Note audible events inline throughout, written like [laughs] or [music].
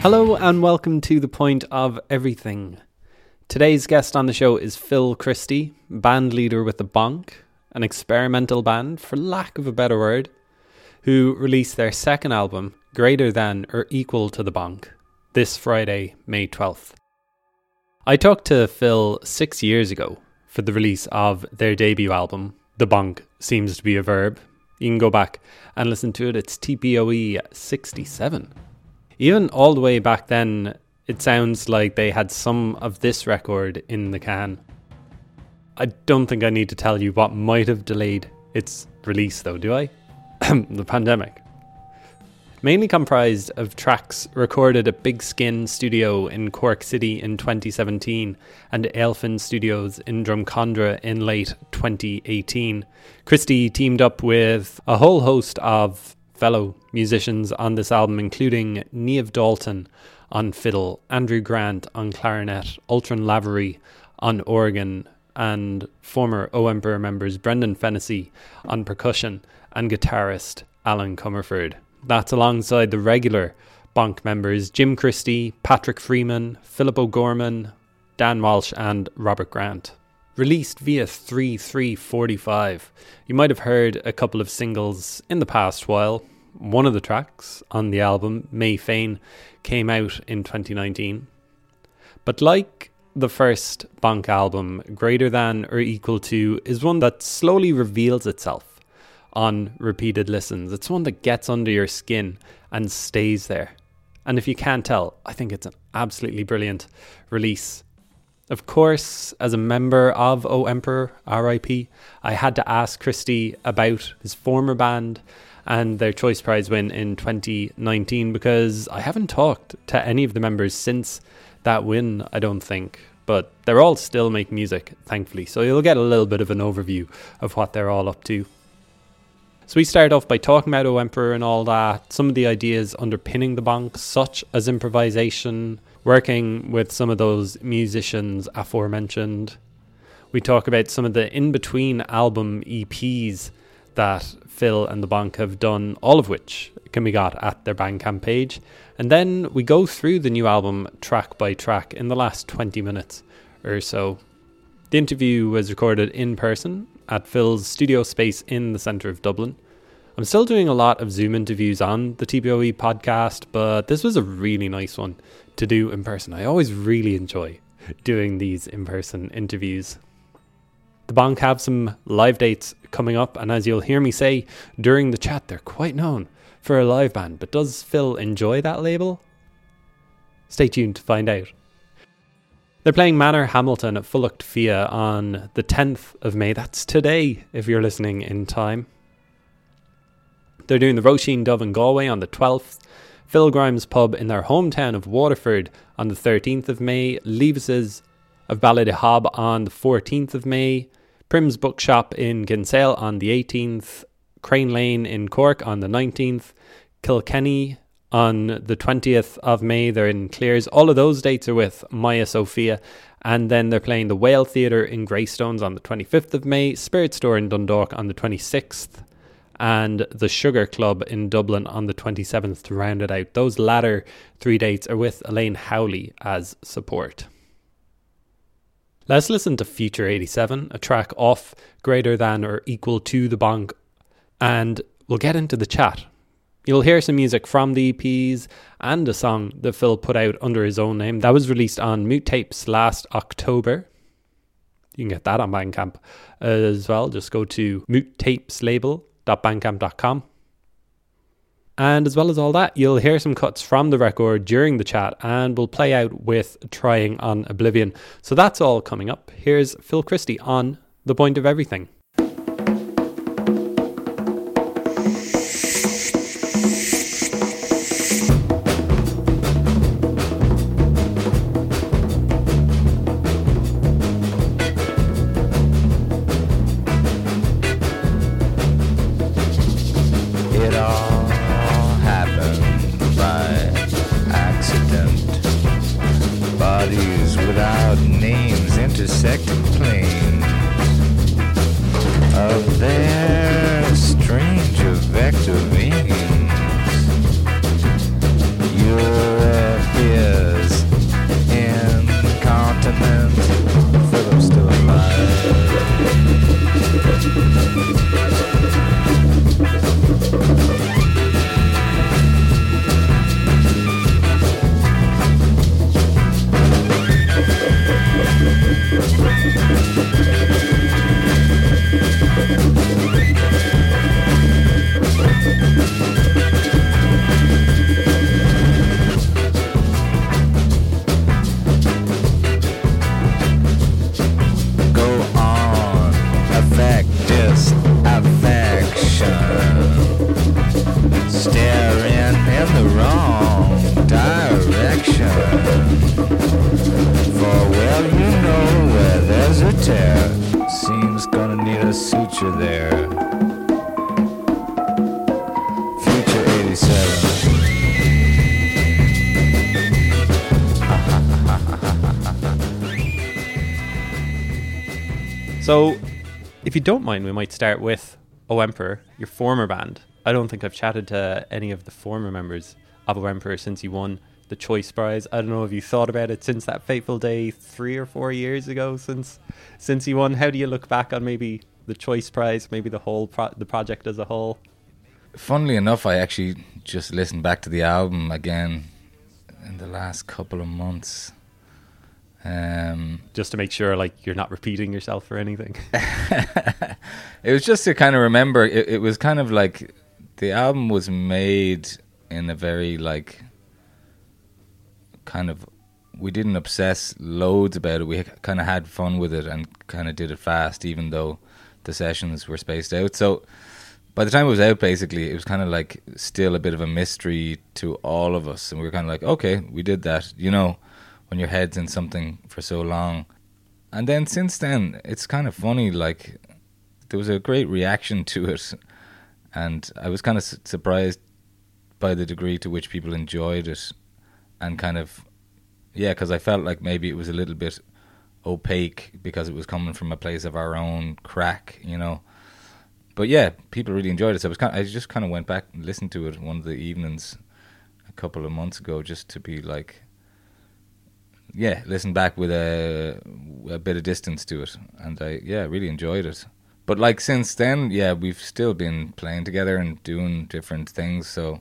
Hello and welcome to The Point of Everything. Today's guest on the show is Phil Christie, band leader with The Bonk, an experimental band, for lack of a better word, who released their second album, Greater Than or Equal to The Bonk, this Friday, May 12th. I talked to Phil six years ago for the release of their debut album, The Bonk Seems to Be a Verb. You can go back and listen to it, it's TPOE 67. Even all the way back then, it sounds like they had some of this record in the can. I don't think I need to tell you what might have delayed its release, though, do I? [clears throat] the pandemic. Mainly comprised of tracks recorded at Big Skin Studio in Cork City in 2017 and Ailfionn Studios in Drumcondra in late 2018. Christie teamed up with a whole host of fellow musicians on this album, including Niamh Dalton on fiddle, Andrew Grant on clarinet, Ultron Lavery on organ, and former O Emperor members Brendan Fennessy on percussion, and guitarist Alan Comerford. That's alongside the regular Bonk members Jim Christie, Patrick Freeman, Philip O'Gorman, Dan Walsh, and Robert Grant released via 3345. You might have heard a couple of singles in the past while. One of the tracks on the album, May Fain, came out in 2019. But like the first Bonk album, Greater Than or Equal to is one that slowly reveals itself on repeated listens. It's one that gets under your skin and stays there. And if you can't tell, I think it's an absolutely brilliant release. Of course, as a member of O Emperor, RIP, I had to ask Christie about his former band and their Choice Prize win in 2019 because I haven't talked to any of the members since that win, I don't think. But they're all still making music, thankfully, so you'll get a little bit of an overview of what they're all up to. So we start off by talking about O Emperor and all that, some of the ideas underpinning the bonk, such as improvisation, working with some of those musicians aforementioned. We talk about some of the in between album EPs that Phil and the Bonk have done, all of which can be got at their Bandcamp page. And then we go through the new album track by track in the last 20 minutes or so. The interview was recorded in person at Phil's studio space in the centre of Dublin. I'm still doing a lot of Zoom interviews on the TPOE podcast, but this was a really nice one to do in person. I always really enjoy doing these in person interviews. The Bonk have some live dates coming up, and as you'll hear me say during the chat, they're quite known for a live band. But does Phil enjoy that label? Stay tuned to find out. They're playing Manorhamilton at Fulacht Fiadh on the 10th of May. That's today, if you're listening in time. They're doing the Roisin Dubh in Galway on the 12th, Phil Grimes pub in their hometown of Waterford on the 13th of May, Levis's of Ballydehob on the 14th of May, Prim's Bookshop in Kinsale on the 18th, Crane Lane in Cork on the 19th, Kilkenny on the 20th of May. They're in Cleere's. All of those dates are with Maya Sophia. And then they're playing the Whale Theatre in Greystones on the 25th of May, Spirit Store in Dundalk on the 26th, and the Sugar Club in Dublin on the 27th to round it out. Those latter three dates are with Elaine Howley as support. Let's listen to Future 87, a track off greater than or equal to the bonk, and we'll get into the chat. You'll hear some music from the EPs and a song that Phil put out under his own name. That was released on Mute Tapes last October. You can get that on Bandcamp uh, as well. Just go to mutetapes www.bandcamp.com. And as well as all that, you'll hear some cuts from the record during the chat and we'll play out with Trying on Oblivion. So that's all coming up. Here's Phil Christie on The Point of Everything. Future there. Future 87. [laughs] So, if you don't mind, we might start with O Emperor, your former band. I don't think I've chatted to any of the former members of O Emperor since you won the Choice Prize. I don't know if you thought about it since that fateful day three or four years ago since since you won. How do you look back on maybe the Choice Prize, maybe the whole pro- the project as a whole? Funnily enough, I actually just listened back to the album again in the last couple of months. Um, Just to make sure like you're not repeating yourself or anything. [laughs] it was just to kind of remember. It, it was kind of like the album was made in a very like kind of. We didn't obsess loads about it. We kind of had fun with it and kind of did it fast, even though the sessions were spaced out. So by the time it was out, basically, it was kind of like still a bit of a mystery to all of us, and we were kind of like, okay, we did that, you know, when your head's in something for so long. And then since then, it's kind of funny. Like there was a great reaction to it, and I was kind of su- surprised by the degree to which people enjoyed it, and kind of yeah, because I felt like maybe it was a little bit opaque because it was coming from a place of our own crack, you know. But yeah, people really enjoyed it. So I was kind of, I just kind of went back and listened to it one of the evenings a couple of months ago just to be like yeah, listen back with a a bit of distance to it, and I yeah really enjoyed it. But like since then, yeah, we've still been playing together and doing different things, so it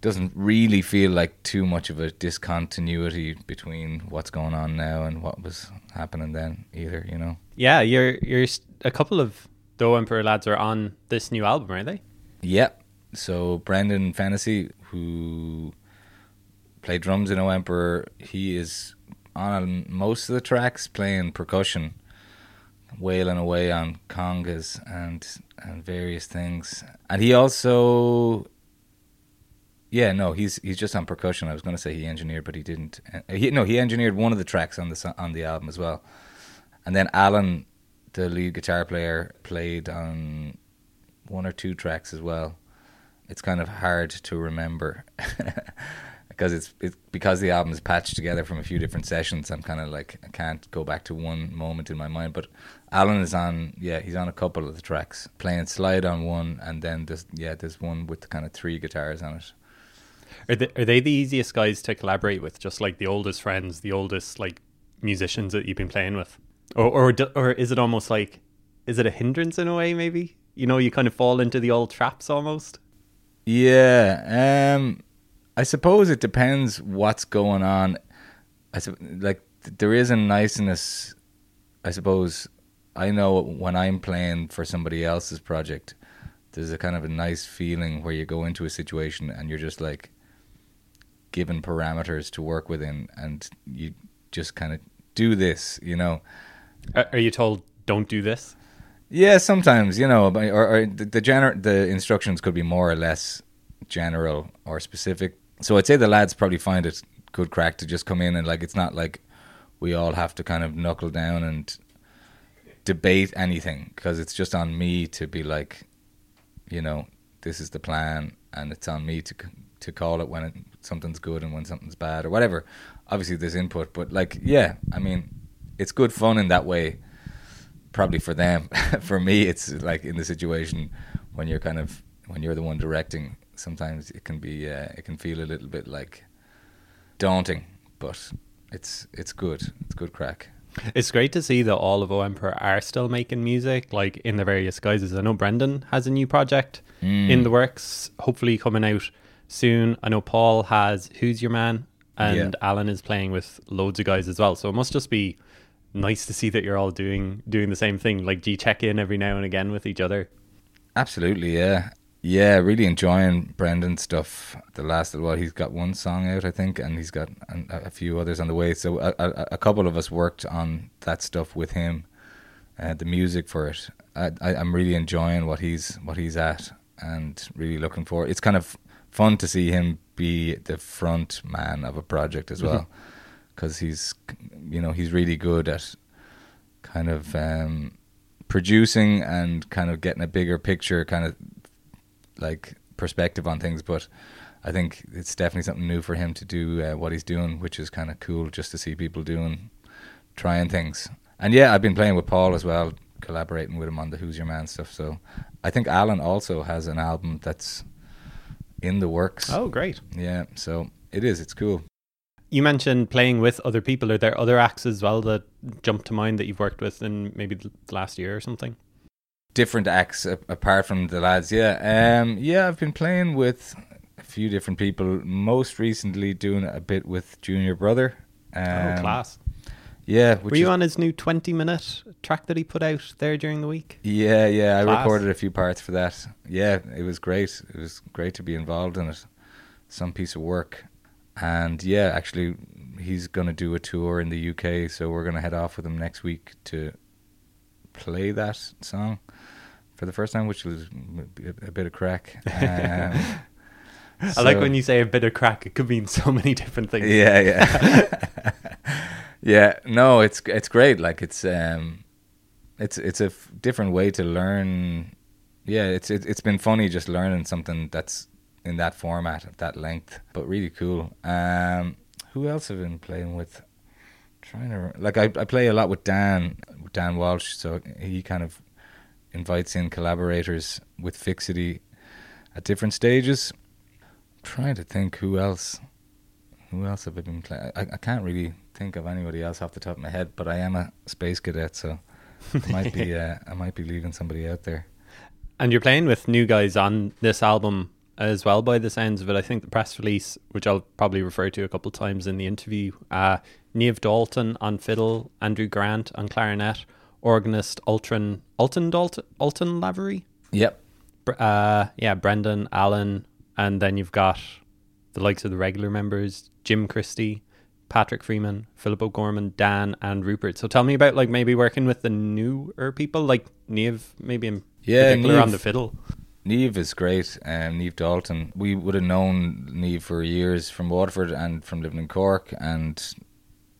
doesn't really feel like too much of a discontinuity between what's going on now and what was happening then either. You know? yeah, you're you're a couple of the Emperor lads are on this new album, aren't they? Yep. So Brendan Fennessy, who played drums in O Emperor, he is on most of the tracks playing percussion, wailing away on congas and and various things. And he also yeah, no, he's he's just on percussion. I was going to say he engineered, but he didn't. He, no, he engineered one of the tracks on the on the album as well. And then Alan, the lead guitar player, played on one or two tracks as well. It's kind of hard to remember [laughs] because it's it's because the album is patched together from a few different sessions. I'm kind of like I can't go back to one moment in my mind. But Alan is on, yeah, he's on a couple of the tracks, playing slide on one, and then there's yeah, there's one with kind of three guitars on it. Are they, are they the easiest guys to collaborate with? Just like the oldest friends, the oldest like musicians that you've been playing with, or or or is it almost like is it a hindrance in a way? Maybe you know you kind of fall into the old traps almost. Yeah, um, I suppose it depends what's going on. I sup- like th- there is a niceness. I suppose I know when I'm playing for somebody else's project, there's a kind of a nice feeling where you go into a situation and you're just like given parameters to work within, and you just kind of do this, you know. Are, you told don't do this? Yeah, sometimes you know, or, or the the, gener- the instructions could be more or less general or specific. So I'd say the lads probably find it good crack to just come in and like it's not like we all have to kind of knuckle down and debate anything because it's just on me to be like, you know, this is the plan and it's on me to to call it when it, something's good and when something's bad or whatever. Obviously, there's input, but like, yeah, I mean, it's good fun in that way probably for them. [laughs] for me, it's like in the situation when you're kind of when you're the one directing. Sometimes it can be uh, it can feel a little bit like daunting, but it's it's good. It's good crack. It's great to see that all of O Emperor are still making music, like in the various guises. I know Brendan has a new project Mm. in the works, hopefully coming out soon. I know Paul has Who's Your Man, and Alan is playing with loads of guys as well. So it must just be nice to see that you're all doing doing the same thing. Like, do you check in every now and again with each other? Absolutely, yeah. Yeah, really enjoying Brendan's stuff. The last little while, he's got one song out, I think, and he's got a, a few others on the way. So a, a, a couple of us worked on that stuff with him, uh, the music for it. I, I, I'm really enjoying what he's what he's at, and really looking for. It's kind of fun to see him be the front man of a project as well, because he's, you know, he's really good at kind of um, producing and kind of getting a bigger picture, kind of like perspective on things. But I think it's definitely something new for him to do uh, what he's doing, which is kind of cool just to see people doing, trying things. And yeah, I've been playing with Paul as well, collaborating with him on the Who's Your Man stuff. So I think Alan also has an album that's in the works. Oh, great. Yeah, so it is. It's cool. You mentioned playing with other people. Are there other acts as well that jump to mind that you've worked with in maybe the last year or something? Different acts a- apart from the lads. Yeah, um, yeah. I've been playing with a few different people. Most recently, doing a bit with Junior Brother. Um, oh, class. Yeah. Were you on his new 20 minute track that he put out there during the week? Yeah, yeah. Class. I recorded a few parts for that. Yeah, it was great. It was great to be involved in it. Some piece of work. And yeah, actually, he's going to do a tour in the UK, so we're going to head off with him next week to play that song for the first time, which was a, bit of crack. [laughs] Um, I like when you say a bit of crack, it could mean so many different things. Yeah, yeah, [laughs] yeah. No, it's it's great. Like it's um, it's it's a f- different way to learn. Yeah, it's it, it's been funny just learning something that's in that format at that length, but really cool. Um, who else have been playing with? Trying to like I I play a lot with Dan with Dan Walsh, so he kind of invites in collaborators with Fixity at different stages. trying to think who else who else have I been playing? I, I can't really think of anybody else off the top of my head, but I am a space cadet, so I [laughs] might be uh, I might be leaving somebody out there. And you're playing with new guys on this album as well, by the sounds of it. I think the press release, which I'll probably refer to a couple of times in the interview, uh, Niamh Dalton on fiddle, Andrew Grant on clarinet, organist Ultron, Alton Dalton, Alton Lavery, Yep. Uh, yeah, Brendan Allen, and then you've got the likes of the regular members: Jim Christie, Patrick Freeman, Philip O'Gorman, Dan, and Rupert. So tell me about like maybe working with the newer people, like Niamh, maybe in Yeah, particular on the fiddle. Niamh is great. Um, Niamh Dalton. We would have known Niamh for years from Waterford and from living in Cork, and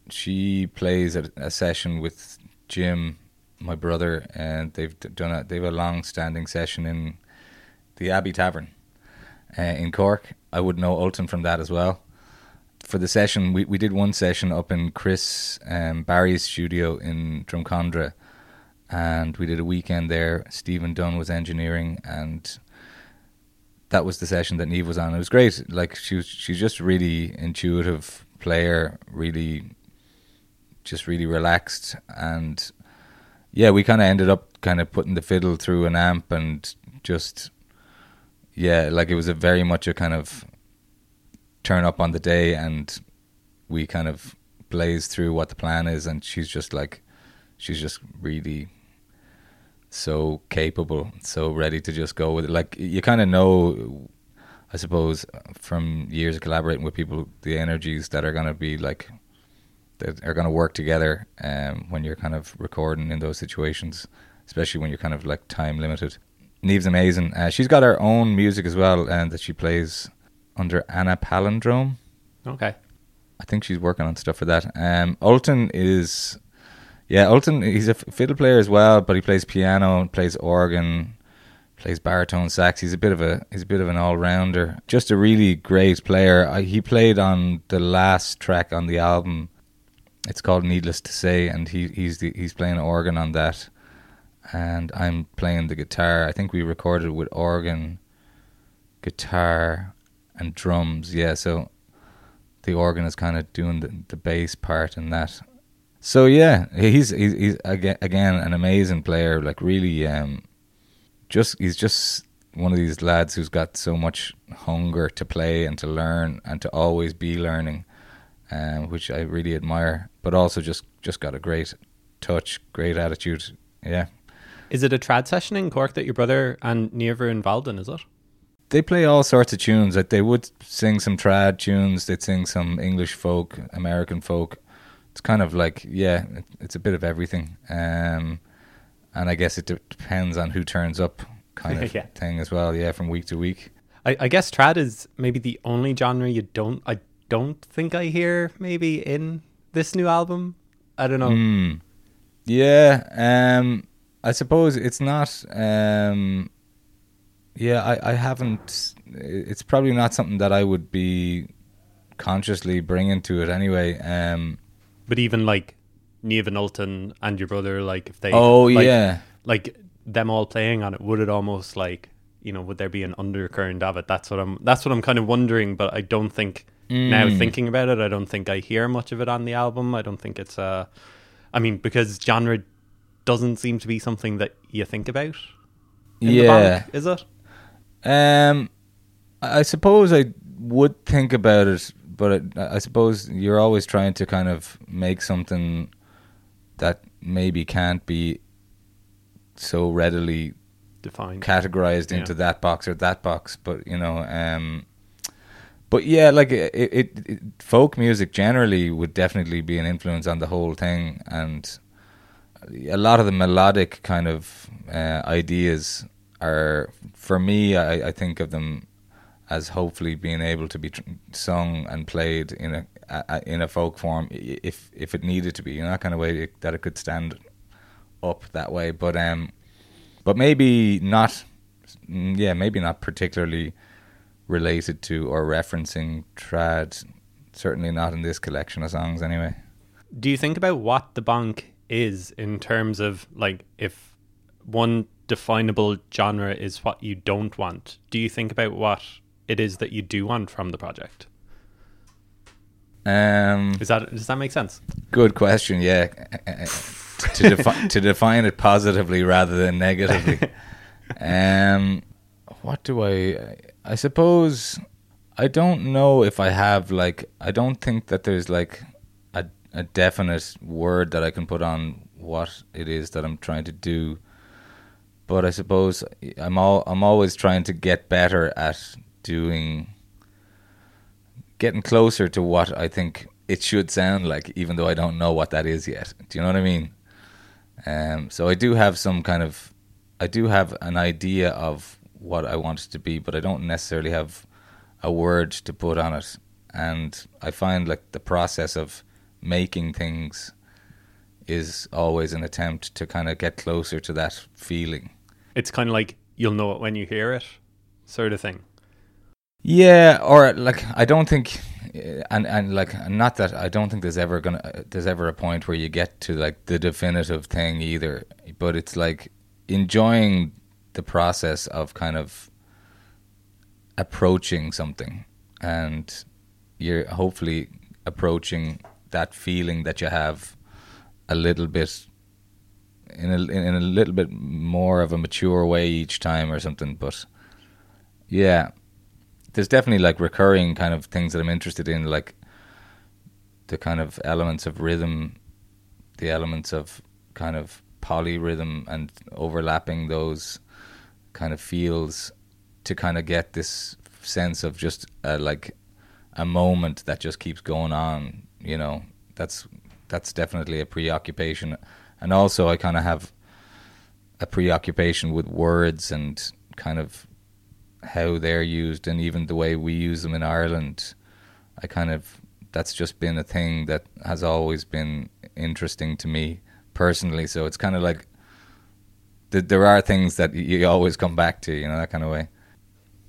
she plays a, a session with Jim, my brother, and they've done a they've a long standing session in the Abbey Tavern uh, in Cork. I would know Ulton from that as well. For the session, we, we did one session up in Chris um, Barry's studio in Drumcondra, and we did a weekend there. Stephen Dunn was engineering, and that was the session that Niamh was on. It was great. Like she was, she's just really intuitive player, really, just really relaxed, and yeah, we kind of ended up kind of putting the fiddle through an amp and just yeah, like it was a very much a kind of turn up on the day, and we kind of blaze through what the plan is, and she's just like she's just really so capable, so ready to just go with it. Like you kind of know, I suppose, from years of collaborating with people, the energies that are gonna be like that are gonna work together um, when you're kind of recording in those situations, especially when you're kind of like time limited. Niamh's amazing. Uh, she's got her own music as well, and that she plays under Anna Palindrome. Okay. I think she's working on stuff for that. Um, Ulton is, yeah, Ulton. He's a fiddle player as well, but he plays piano, and plays organ, plays baritone sax. He's a bit of a he's a bit of an all rounder. Just a really great player. I, he played on the last track on the album. It's called Needless to Say, and he he's the, he's playing organ on that, and I'm playing the guitar. I think we recorded with organ, guitar, and drums. Yeah, so the organ is kind of doing the, the bass part and that. So yeah, he's he's, he's aga- again an amazing player. Like really, um, just he's just one of these lads who's got so much hunger to play and to learn and to always be learning, um, which I really admire. But also just just got a great touch, great attitude. Yeah, Is it a trad session in Cork that your brother and are involved in? Is it? they play all sorts of tunes. Like they would sing some trad tunes, they'd sing some English folk, American folk. It's kind of like yeah, it's a bit of everything. Um, and I guess it depends on who turns up, kind of [laughs] Yeah. thing as well. Yeah, from week to week. I, I guess trad is maybe the only genre you don't. I don't think I hear maybe in this new album. I don't know. Hmm. Yeah. Um, I suppose it's not. Um, yeah, I, I haven't. It's probably not something that I would be consciously bringing to it anyway. Um, But even like Niamh and Ulton and your brother, like if they, oh like, yeah, like them all playing on it, would it almost like you know, would there be an undercurrent of it? That's what I'm. That's what I'm kind of wondering. But I don't think now Mm. thinking about it, I don't think I hear much of it on the album. I don't think it's uh I mean, because genre doesn't seem to be something that you think about. in the yeah. Bonk, is it? Um, I suppose I would think about it, but it, I suppose you're always trying to kind of make something that maybe can't be so readily Defined. categorized Yeah. into that box or that box. But you know, um, but yeah, like it, it, it, folk music generally would definitely be an influence on the whole thing, and a lot of the melodic kind of uh, ideas are, for me, I, I think of them as hopefully being able to be tr- sung and played in a, a a- in a folk form if if it needed to be, you know, that kind of way that it could stand up that way. But um, but maybe not. mm, Yeah, maybe not particularly related to or referencing trad. Certainly not in this collection of songs, anyway. Do you think about what the Bonk is in terms of like if one definable genre is what you don't want? Do you think about what it is that you do want from the project? Um, Is that does that make sense? good question. Yeah, to defi- [laughs] to define it positively rather than negatively. [laughs] um, what do I? I suppose I don't know if I have like I don't think that there's like a definite word that I can put on what it is that I'm trying to do. But I suppose I'm all I'm always trying to get better at doing getting closer to what I think it should sound like, even though I don't know what that is yet. Do you know what I mean? Um, so I do have some kind of, I do have an idea of what I want it to be, but I don't necessarily have a word to put on it. And I find like the process of making things is always an attempt to kind of get closer to that feeling. It's kind of like you'll know it when you hear it, sort of thing. Yeah, or like I don't think, and and like not that I don't think there's ever gonna there's ever a point where you get to like the definitive thing either. But it's like enjoying the process of kind of approaching something, and you're hopefully approaching that feeling that you have a little bit in a in a little bit more of a mature way each time or something. But yeah, there's definitely like recurring kind of things that I'm interested in, like the kind of elements of rhythm, the elements of kind of polyrhythm, and overlapping those kind of feels to kind of get this sense of just uh, like a moment that just keeps going on. You know, that's that's definitely a preoccupation, and also I kind of have a preoccupation with words and kind of how they're used and even the way we use them in Ireland. I kind of that's just been a thing that has always been interesting to me personally. So it's kind of like th- there are things that you always come back to, you know, that kind of way.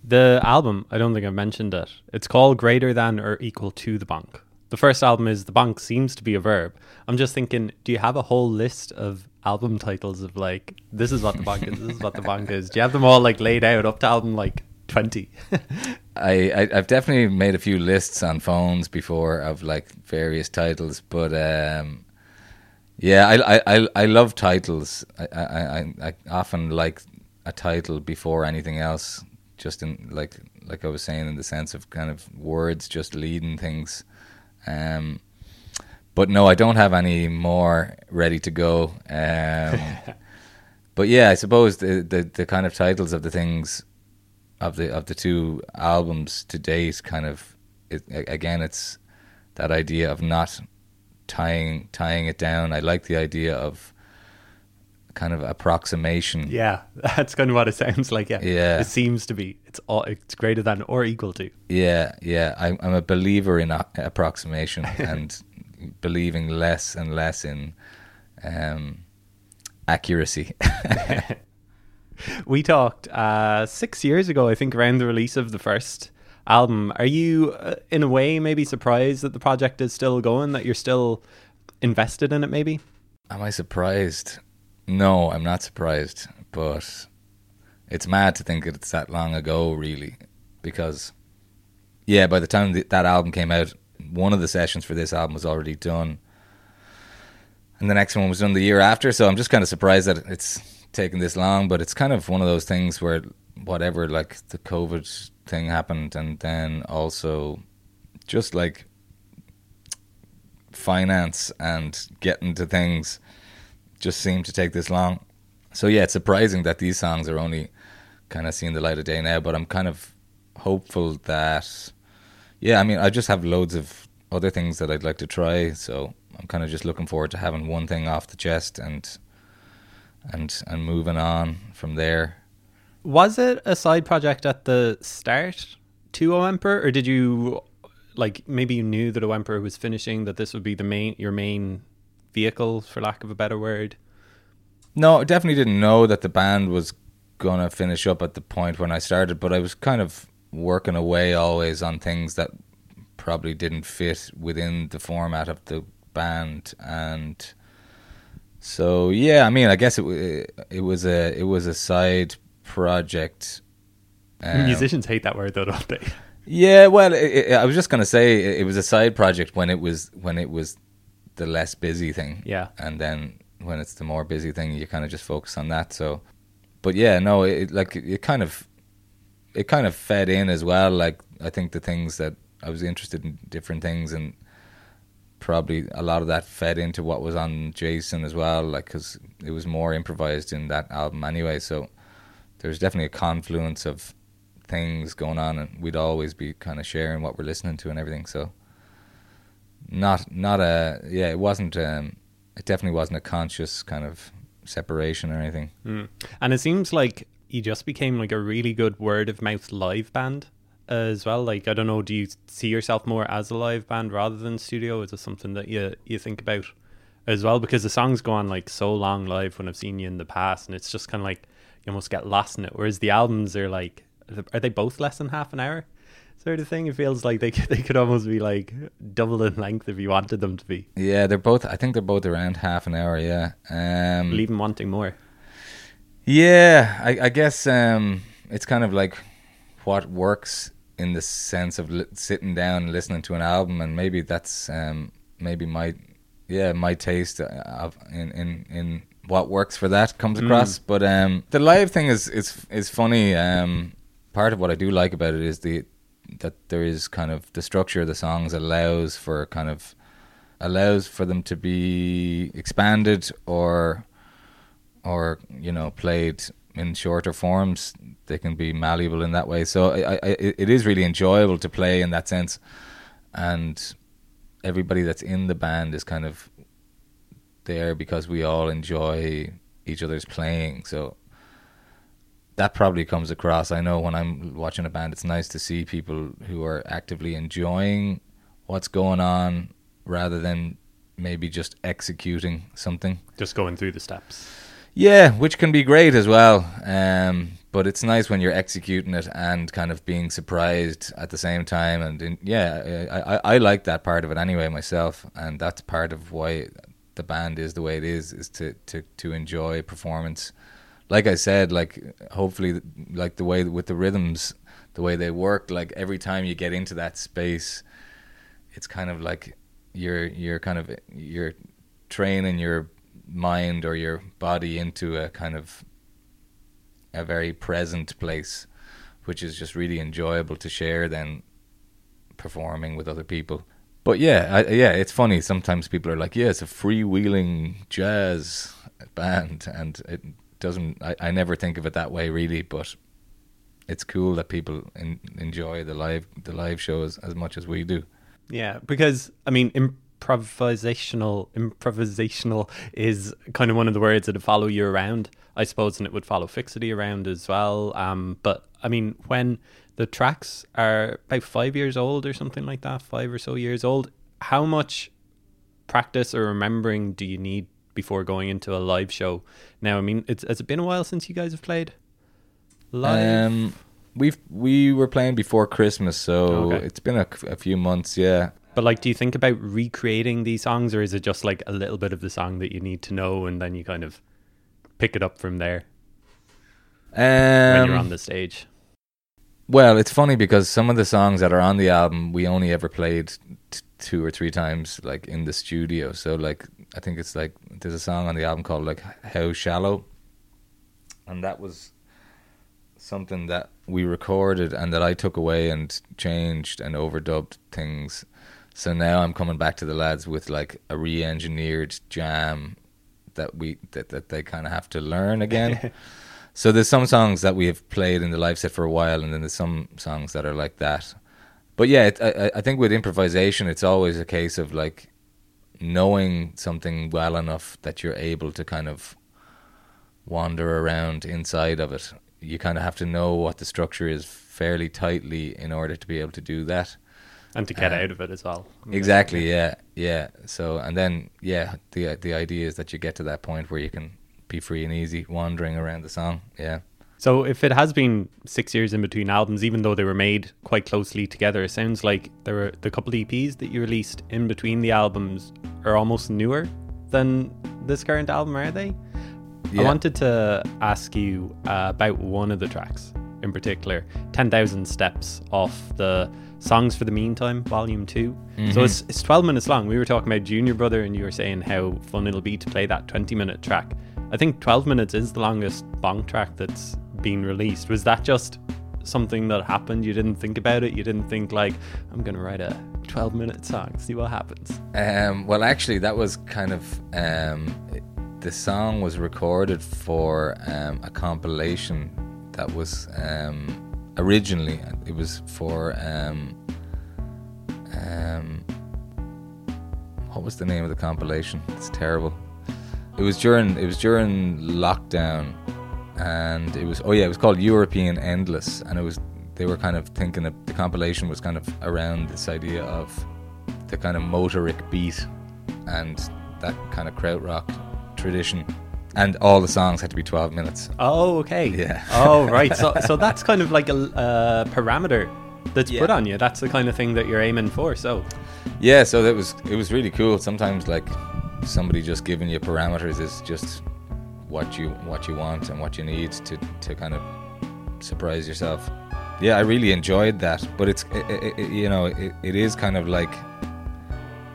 The album, I don't think I've mentioned it. It's called Greater Than or Equal to the Bonk. The first album is The Bonk seems to be a verb. I'm just thinking, do you have a whole list of album titles of like, this is what the Bonk is, this is what the Bonk is? Do you have them all like laid out up to album like 20? [laughs] I, I I've definitely made a few lists on phones before of like various titles, but um, yeah, I, I, I, I love titles. I, I, I often like a title before anything else. Just in like like I was saying, in the sense of kind of words just leading things. Um, but no, I don't have any more ready to go. Um, [laughs] but yeah, I suppose the, the the kind of titles of the things of the of the two albums to date kind of it, again it's that idea of not tying tying it down i like the idea of kind of approximation yeah, [laughs] that's kind of what it sounds like. Yeah. Yeah. It seems to be. It's all, it's greater than or equal to. yeah yeah i'm, I'm a believer in a- approximation [laughs] and believing less and less in um accuracy. [laughs] we talked uh, six years ago, I think, around the release of the first album. Are you, uh, in a way, maybe surprised that the project is still going, that you're still invested in it, maybe? Am I surprised? No, I'm not surprised, but it's mad to think it's that long ago, really, because yeah, by the time th- that album came out, one of the sessions for this album was already done, and the next one was done the year after. So I'm just kind of surprised that it's taken this long, but it's kind of one of those things where whatever, like the COVID thing happened, and then also just like finance and getting to things just seem to take this long. So yeah, it's surprising that these songs are only kind of seeing the light of day now, but I'm kind of hopeful that yeah, I mean, I just have loads of other things that I'd like to try, so I'm kind of just looking forward to having one thing off the chest and and and moving on from there. Was it a side project at the start to O Emperor, or did you like maybe you knew that O Emperor was finishing that this would be the main your main vehicle, for lack of a better word? No, I definitely didn't know that the band was gonna finish up at the point when I started, but I was kind of working away always on things that probably didn't fit within the format of the band and so yeah i mean i guess it it was a it was a side project um, musicians hate that word though don't they yeah well it, it, i was just going to say it was a side project when it was when it was the less busy thing yeah and then when it's the more busy thing you kind of just focus on that so but yeah no it like it kind of it kind of fed in as well. Like I think the things that I was interested in different things, and probably a lot of that fed into what was on Jason as well. Like because it was more improvised in that album anyway. So there's definitely a confluence of things going on, and we'd always be kind of sharing what we're listening to and everything. So not not a yeah, it wasn't. Um, it definitely wasn't a conscious kind of separation or anything. Mm. And it seems like you just became like a really good word of mouth live band as well. Like I don't know, do you see yourself more as a live band rather than studio? Is it something that you you think about as well? Because the songs go on like so long live when I've seen you in the past, and it's just kind of like you almost get lost in it. Whereas the albums are like, are they both less than half an hour? Sort of thing. It feels like they could, [laughs] they could almost be like double in length if you wanted them to be. Yeah, they're both. I think they're both around half an hour. Yeah, um, even wanting more. Yeah, I, I guess um, it's kind of like what works in the sense of li- sitting down and listening to an album, and maybe that's um, maybe my yeah my taste of in in in what works for that comes across. Mm. But um, the live thing is is is funny. Um, part of what I do like about it is the that there is kind of the structure of the songs allows for kind of allows for them to be expanded or or you know played in shorter forms, they can be malleable in that way. So I, I, it is really enjoyable to play in that sense, and everybody that's in the band is kind of there because we all enjoy each other's playing. So that probably comes across. I know when I'm watching a band, it's nice to see people who are actively enjoying what's going on rather than maybe just executing something. Just going through the steps. Yeah, which can be great as well. Um, but it's nice when you're executing it and kind of being surprised at the same time. And in, yeah, I, I, I like that part of it anyway myself, and that's part of why the band is the way it is is to to to enjoy performance. Like I said, like hopefully, like the way with the rhythms, the way they work, like every time you get into that space, it's kind of like you're you're kind of you're training your mind or your body into a kind of a very present place, which is just really enjoyable to share. Then performing with other people. But yeah, I, yeah, it's funny. Sometimes people are like, "Yeah, it's a freewheeling jazz band," and it doesn't. I, I never think of it that way, really. But it's cool that people in, enjoy the live the live shows as much as we do. Yeah, because I mean, improvisational improvisational is kind of one of the words that follow you around i suppose and it would follow fixity around as well um, but i mean when the tracks are about five years old or something like that five or so years old how much practice or remembering do you need before going into a live show. Now, I mean, it's has it been a while since you guys have played live? Um, we've we were playing before Christmas, so Okay. it's been a, a few months. Yeah. but like, do you think about recreating these songs, or is it just like a little bit of the song that you need to know, and then you kind of pick it up from there when Um, you're on the stage? Well, it's funny because some of the songs that are on the album we only ever played t- two or three times, like in the studio. So, like, I think it's like there's a song on the album called like "How Shallow," and that was something that we recorded and that I took away and changed and overdubbed things. So now I'm coming back to the lads with like a re-engineered jam that we that, that they kind of have to learn again. [laughs] So there's some songs that we have played in the live set for a while, and then there's some songs that are like that. But yeah, it, I, I think with improvisation, it's always a case of like knowing something well enough that you're able to kind of wander around inside of it. You kind of have to know what the structure is fairly tightly in order to be able to do that. And to get Uh, out of it as well. Exactly. Yeah. Yeah. So and then yeah, the the idea is that you get to that point where you can be free and easy wandering around the song. Yeah. So if it has been six years in between albums, even though they were made quite closely together, it sounds like there were the couple of EPs that you released in between the albums are almost newer than this current album, are they? I wanted to ask you uh, about one of the tracks in particular, 10,000 Steps off the Songs for the Meantime, Volume 2. So Mhm. it's, it's 12 minutes long. We were talking about Junior Brother, and you were saying how fun it'll be to play that 20 minute track. I think 12 minutes is the longest bonk track that's been released. Was that just something that happened? You didn't think about it? You didn't think, like, I'm going to write a 12 minute song, see what happens? Um, well, actually, that was kind of um, the song was recorded for um, a compilation that was um, originally it was for um, um, what was the name of the compilation? It's terrible. It was during it was during lockdown, and it was oh yeah, it was called European Endless, and it was they were kind of thinking that the compilation was kind of around this idea of the kind of motorik beat and that kind of krautrock tradition, and all the songs had to be twelve minutes. Oh, okay. Yeah. oh, right. So, [laughs] so that's kind of like a uh, parameter that's Yeah. put on you. That's the kind of thing that you're aiming for. So, Yeah, so that was it was really cool. Sometimes like somebody just giving you parameters is just what you what you want and what you need to to kind of surprise yourself. Yeah, I really enjoyed that, but it's it, it, you know it, it is kind of like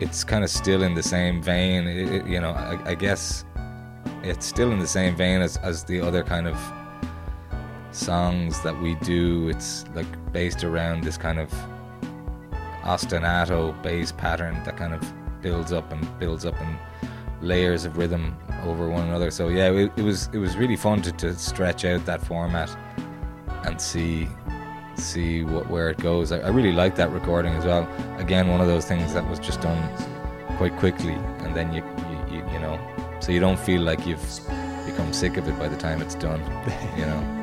it's kind of still in the same vein. It, you know, I, I guess it's still in the same vein as as the other kind of songs that we do. It's like based around this kind of ostinato bass pattern that kind of builds up and builds up in layers of rhythm over one another. So yeah, it, it was it was really fun to, to stretch out that format and see see what where it goes. I, I really like that recording as well. Again, one of those things that was just done quite quickly, and then you you, you, you know, so you don't feel like you've become sick of it by the time it's done. You know. [laughs]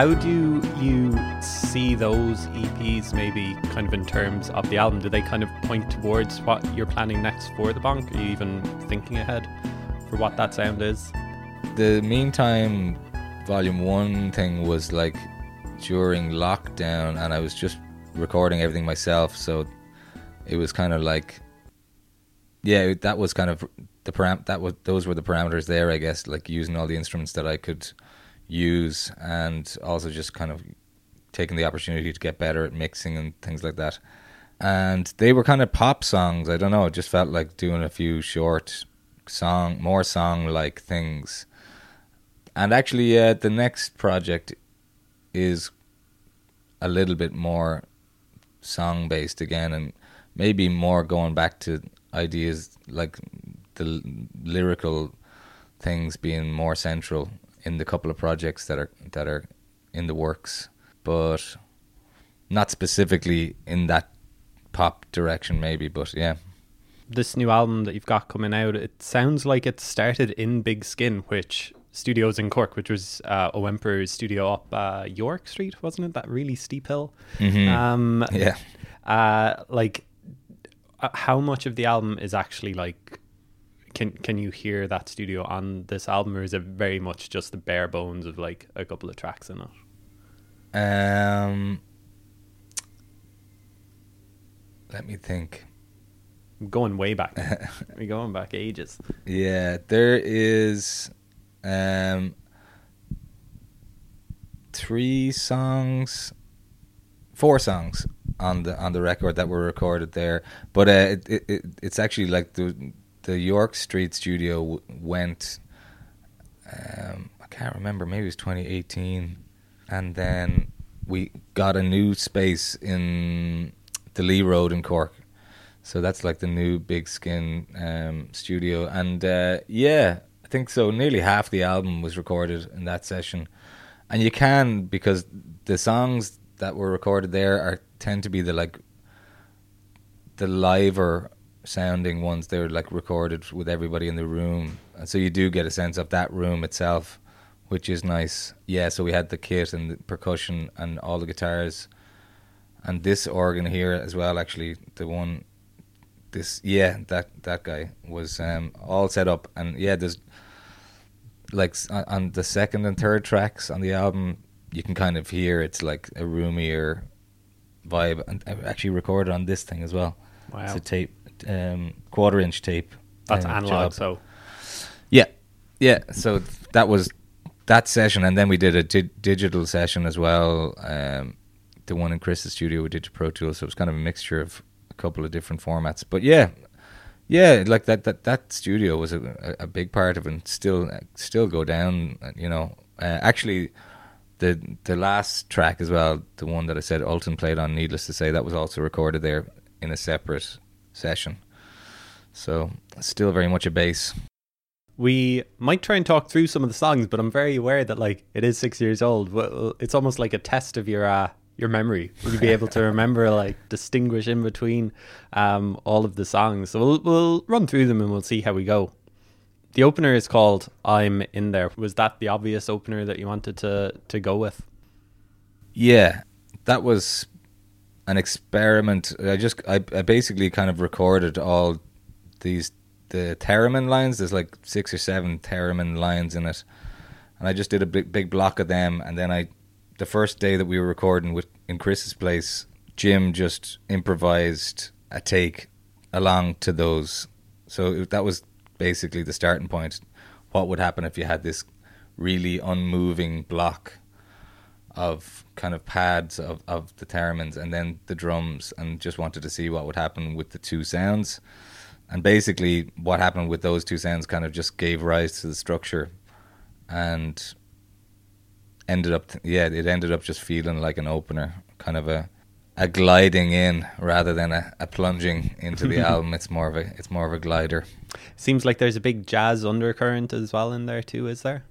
How do you see those EPs maybe kind of in terms of the album? Do they kind of point towards what you're planning next for the Bonk? Are you even thinking ahead for what that sound is? The meantime, volume one thing was like during lockdown, and I was just recording everything myself, so it was kind of like, yeah, that was kind of the param. That was those were the parameters there, I guess, like using all the instruments that I could use, and also just kind of taking the opportunity to get better at mixing and things like that. And they were kind of pop songs. I don't know. It just felt like doing a few short song, more song like things. And actually, uh, the next project is a little bit more song based again, and maybe more going back to ideas like the lyrical things being more central in the couple of projects that are that are in the works, but not specifically in that pop direction, maybe. But yeah, this new album that you've got coming out, it sounds like it started in Big Skin, which studios in Cork, which was uh, O Emperor's studio up uh, York Street, wasn't it? That really steep hill. Mhm. Um, yeah. uh, like uh, how much of the album is actually like can can you hear that studio on this album or is it very much just the bare bones of like a couple of tracks in it Um, let me think. I'm going way back we're going back ages [laughs] Yeah, there is um three songs, four songs on the on the record that were recorded there. But uh, it, it, it it's actually like the the York Street studio w- went. Um, I can't remember. Maybe it was 2018, and then we got a new space in the Lee Road in Cork. So that's like the new Big Skin um, studio, and uh, yeah, I think so. Nearly half the album was recorded in that session, and you can because the songs that were recorded there are tend to be the like the liver sounding ones. They're like recorded with everybody in the room, and so you do get a sense of that room itself, which is nice. Yeah, so we had the kit and the percussion and all the guitars, and this organ here as well. Actually, the one, this yeah, that that guy was um, all set up, and yeah, there's like on- on the second and third tracks on the album, you can kind of hear it's like a roomier vibe, and I actually recorded on this thing as well. wow It's a tape, um, quarter inch tape. that's um, analog job. so Yeah, yeah. So that was that session, and then we did a di- digital session as well. Um, the one in Chris's studio, we did to Pro Tools, so it was kind of a mixture of a couple of different formats. But yeah, yeah, like that that that studio was a, a, big part of it, and still still go down. You know, uh, actually. The the last track as well, the one that I said Alton played on, needless to say, that was also recorded there in a separate session. So still very much a bass. we might try and talk through some of the songs but i'm very aware that like it is six years old. Well it's almost like a test of your uh your memory. Will you be able to remember like distinguish in between um all of the songs? So we'll we'll run through them and we'll see how we go. The opener is called i'm in there. Was that the obvious opener that you wanted to to go with? Yeah, that was an experiment. I just I, I basically kind of recorded all these the theremin lines. There's like six or seven theremin lines in it, and I just did a big big block of them. And then I, the first day that we were recording with in Chris's place, Jim just improvised a take along to those. So that was basically the starting point. What would happen if you had this really unmoving block of kind of pads of, of the theremins and then the drums and just wanted to see what would happen with the two sounds. And basically what happened with those two sounds kind of just gave rise to the structure and ended up yeah, it ended up just feeling like an opener, kind of a a gliding in rather than a, a plunging into the [laughs] album. It's more of a it's more of a glider. seems like there's a big jazz undercurrent as well in there too is there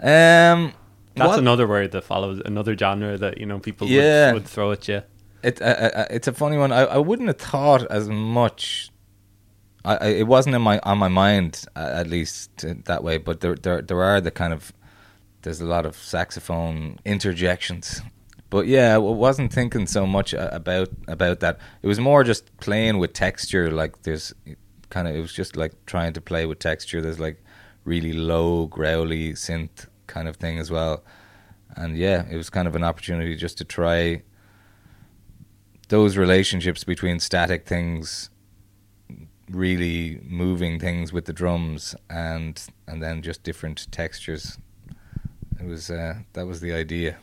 Um that's what- another word that follows another genre that you know people Yeah. would, would throw at you It, uh, uh, it's a funny one. I, I wouldn't have thought as much. I, I it wasn't in my on my mind uh, at least uh, that way. But there there there are the kind of there's a lot of saxophone interjections. But yeah, I wasn't thinking so much about about that. It was more just playing with texture. Like there's kind of it was just like trying to play with texture. There's like really low growly synth kind of thing as well. And yeah, it was kind of an opportunity just to try those relationships between static things really moving things with the drums and and then just different textures it was uh, that was the idea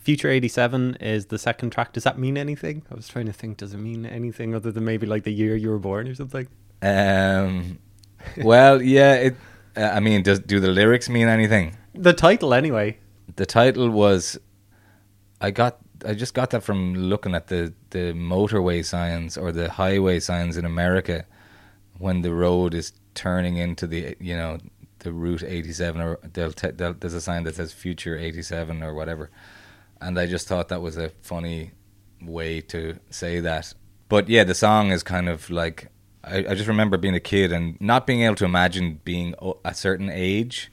Future 87 is the second track. Does that mean anything? I was trying to think, does it mean anything other than maybe like the year you were born or something? Um, well, yeah, it, uh, I mean, does do the lyrics mean anything? The title, anyway. The title was, I got, I just got that from looking at the, the motorway signs or the highway signs in America when the road is turning into the, you know, the Route 87 or they'll, they'll there's a sign that says Future 87 or whatever and I just thought that was a funny way to say that. But yeah, the song is kind of like I, I just remember being a kid and not being able to imagine being a certain age.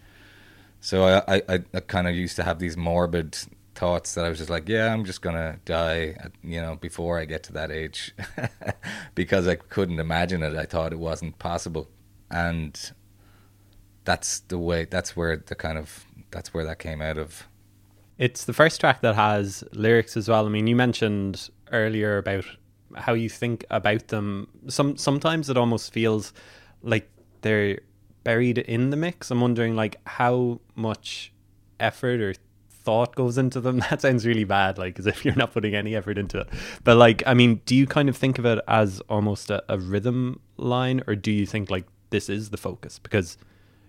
So I, I, I kind of used to have these morbid thoughts that I was just like, yeah, I'm just gonna die, you know, before I get to that age, [laughs] because I couldn't imagine it. I thought it wasn't possible, and that's the way. That's where the kind of that's where that came out of. It's the first track that has lyrics as well. I mean, you mentioned earlier about how you think about them. Some sometimes it almost feels like they're buried in the mix. I'm wondering like how much effort or thought goes into them. [laughs] That sounds really bad, like as if you're not putting any effort into it. But like, I mean, do you kind of think of it as almost a, a rhythm line, or do you think like this is the focus? Because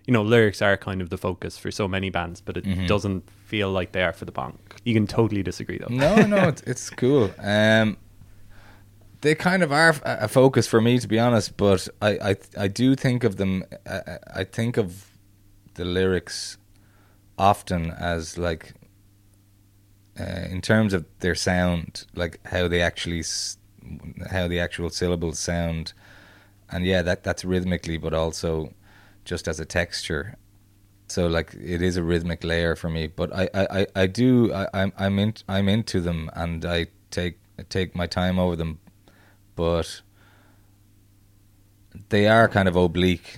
you know, lyrics are kind of the focus for so many bands, but it mm-hmm. doesn't feel like they are for the Bonk. You can totally disagree, though. No, no, it's, it's cool. [laughs] Um, they kind of are a focus for me, to be honest. But I, I, I do think of them. I, I think of the lyrics often as like, uh, in terms of their sound, like how they actually, how the actual syllables sound, and yeah, that that's rhythmically, but also just as a texture. So like it is a rhythmic layer for me, but I, I, I do I, I'm I'm in I'm into them and I take take my time over them, but they are kind of oblique,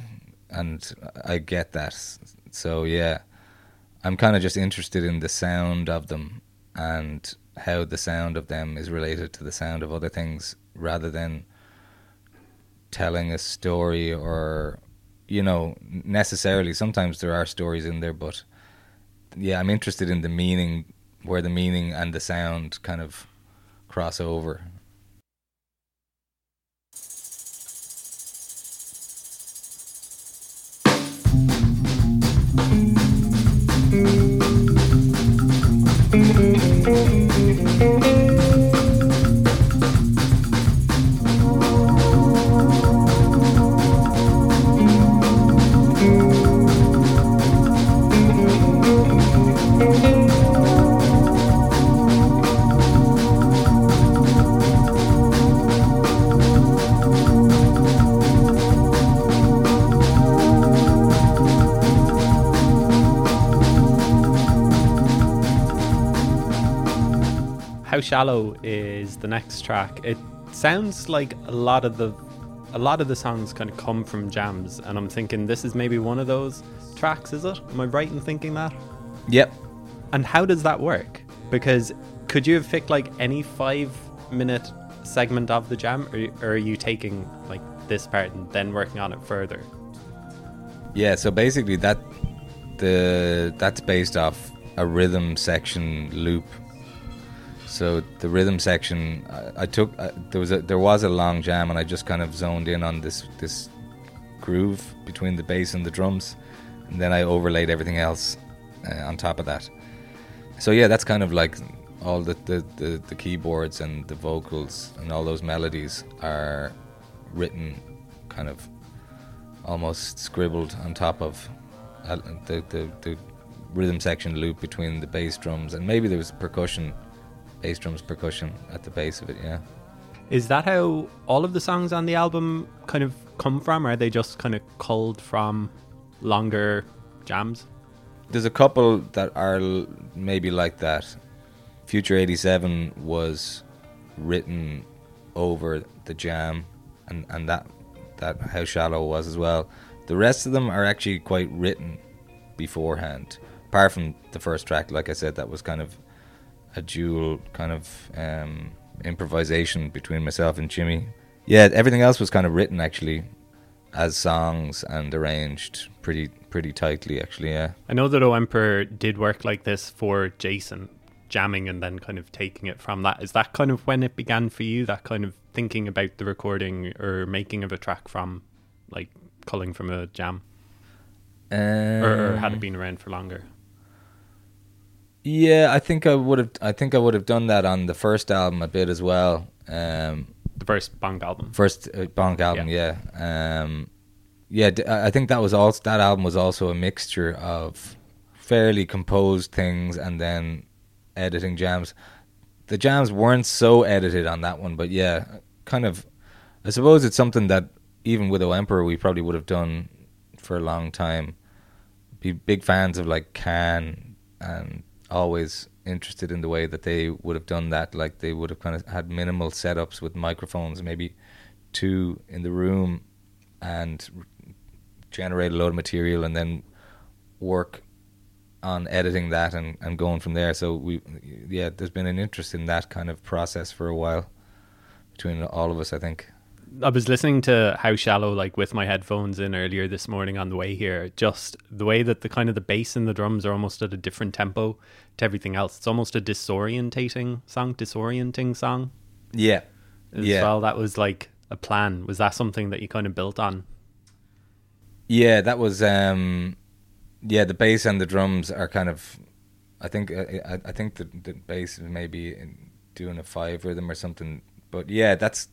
and I get that. So yeah, I'm kind of just interested in the sound of them and how the sound of them is related to the sound of other things, rather than telling a story or you know, necessarily. Sometimes there are stories in there, but yeah, I'm interested in the meaning, where the meaning and the sound kind of cross over. Shallow is the next track. It sounds like a lot of the a lot of the songs kind of come from jams, and I'm thinking this is maybe one of those tracks. Is it? Am I right in thinking that? Yep. And how does that work? Because could you have picked like any five minute segment of the jam, or, or are you taking like this part and then working on it further? Yeah. So basically, that the that's based off a rhythm section loop so the rhythm section, I, I took uh, there was a there was a long jam, and I just kind of zoned in on this this groove between the bass and the drums, and then I overlaid everything else uh, on top of that. So yeah, that's kind of like all the, the, the, the keyboards and the vocals and all those melodies are written kind of almost scribbled on top of uh, the, the, the rhythm section loop between the bass drums and maybe there was percussion bass drums, percussion at the base of it. Yeah. Is that how all of the songs on the album kind of come from? Or are they just kind of culled from longer jams? there's a couple that are maybe like that. Future 87 was written over the jam and, and that that how shallow was as well. The rest of them are actually quite written beforehand. Apart from the first track, like I said, that was kind of a dual kind of um, improvisation between myself and Jimmy. Yeah, everything else was kind of written actually as songs and arranged pretty pretty tightly actually. Yeah. I know that O Emperor did work like this for Jason, jamming and then kind of taking it from that. Is that kind of when it began for you? That kind of thinking about the recording or making of a track from, like, culling from a jam, Um, or, or had it been around for longer? Yeah, I think I would have. I think I would have done that on the first album a bit as well. Um, The first Bonk album. first uh, album, yeah, um, yeah. d- I I think that was also that album was also a mixture of fairly composed things and then editing jams. The jams weren't so edited on that one, but yeah, kind of. I suppose it's something that even with O Emperor we probably would have done for a long time. Be big fans of like Can and always interested in the way that they would have done that. Like they would have kind of had minimal setups with microphones, maybe two in the room, and generate a load of material and then work on editing that and, and going from there. So we, yeah, there's been an interest in that kind of process for a while between all of us. I think. I was listening to How Shallow like with my headphones in earlier this morning on the way here. Just the way that the kind of the bass and the drums are almost at a different tempo to everything else. It's almost a disorientating song, disorienting song Yeah. as Yeah. well. That was like a plan. Was that something that you kind of built on? Yeah, that was um yeah, the bass and the drums are kind of I think uh, I, I think the the bass is maybe in doing a five rhythm or something. But yeah, that's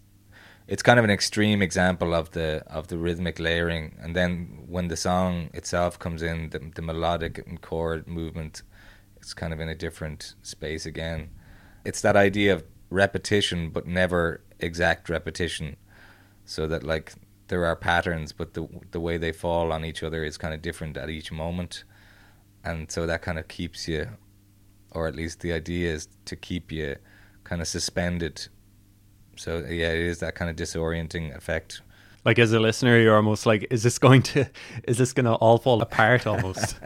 it's kind of an extreme example of the of the rhythmic layering. And then when the song itself comes in the, the melodic and chord movement it's kind of in a different space again. It's that idea of repetition but never exact repetition. So that like there are patterns but the the way they fall on each other is kind of different at each moment. And so that kind of keeps you or at least the idea is to keep you kind of suspended so yeah it is that kind of disorienting effect Like as a listener, you're almost like, is this going to, is this going to all fall apart almost?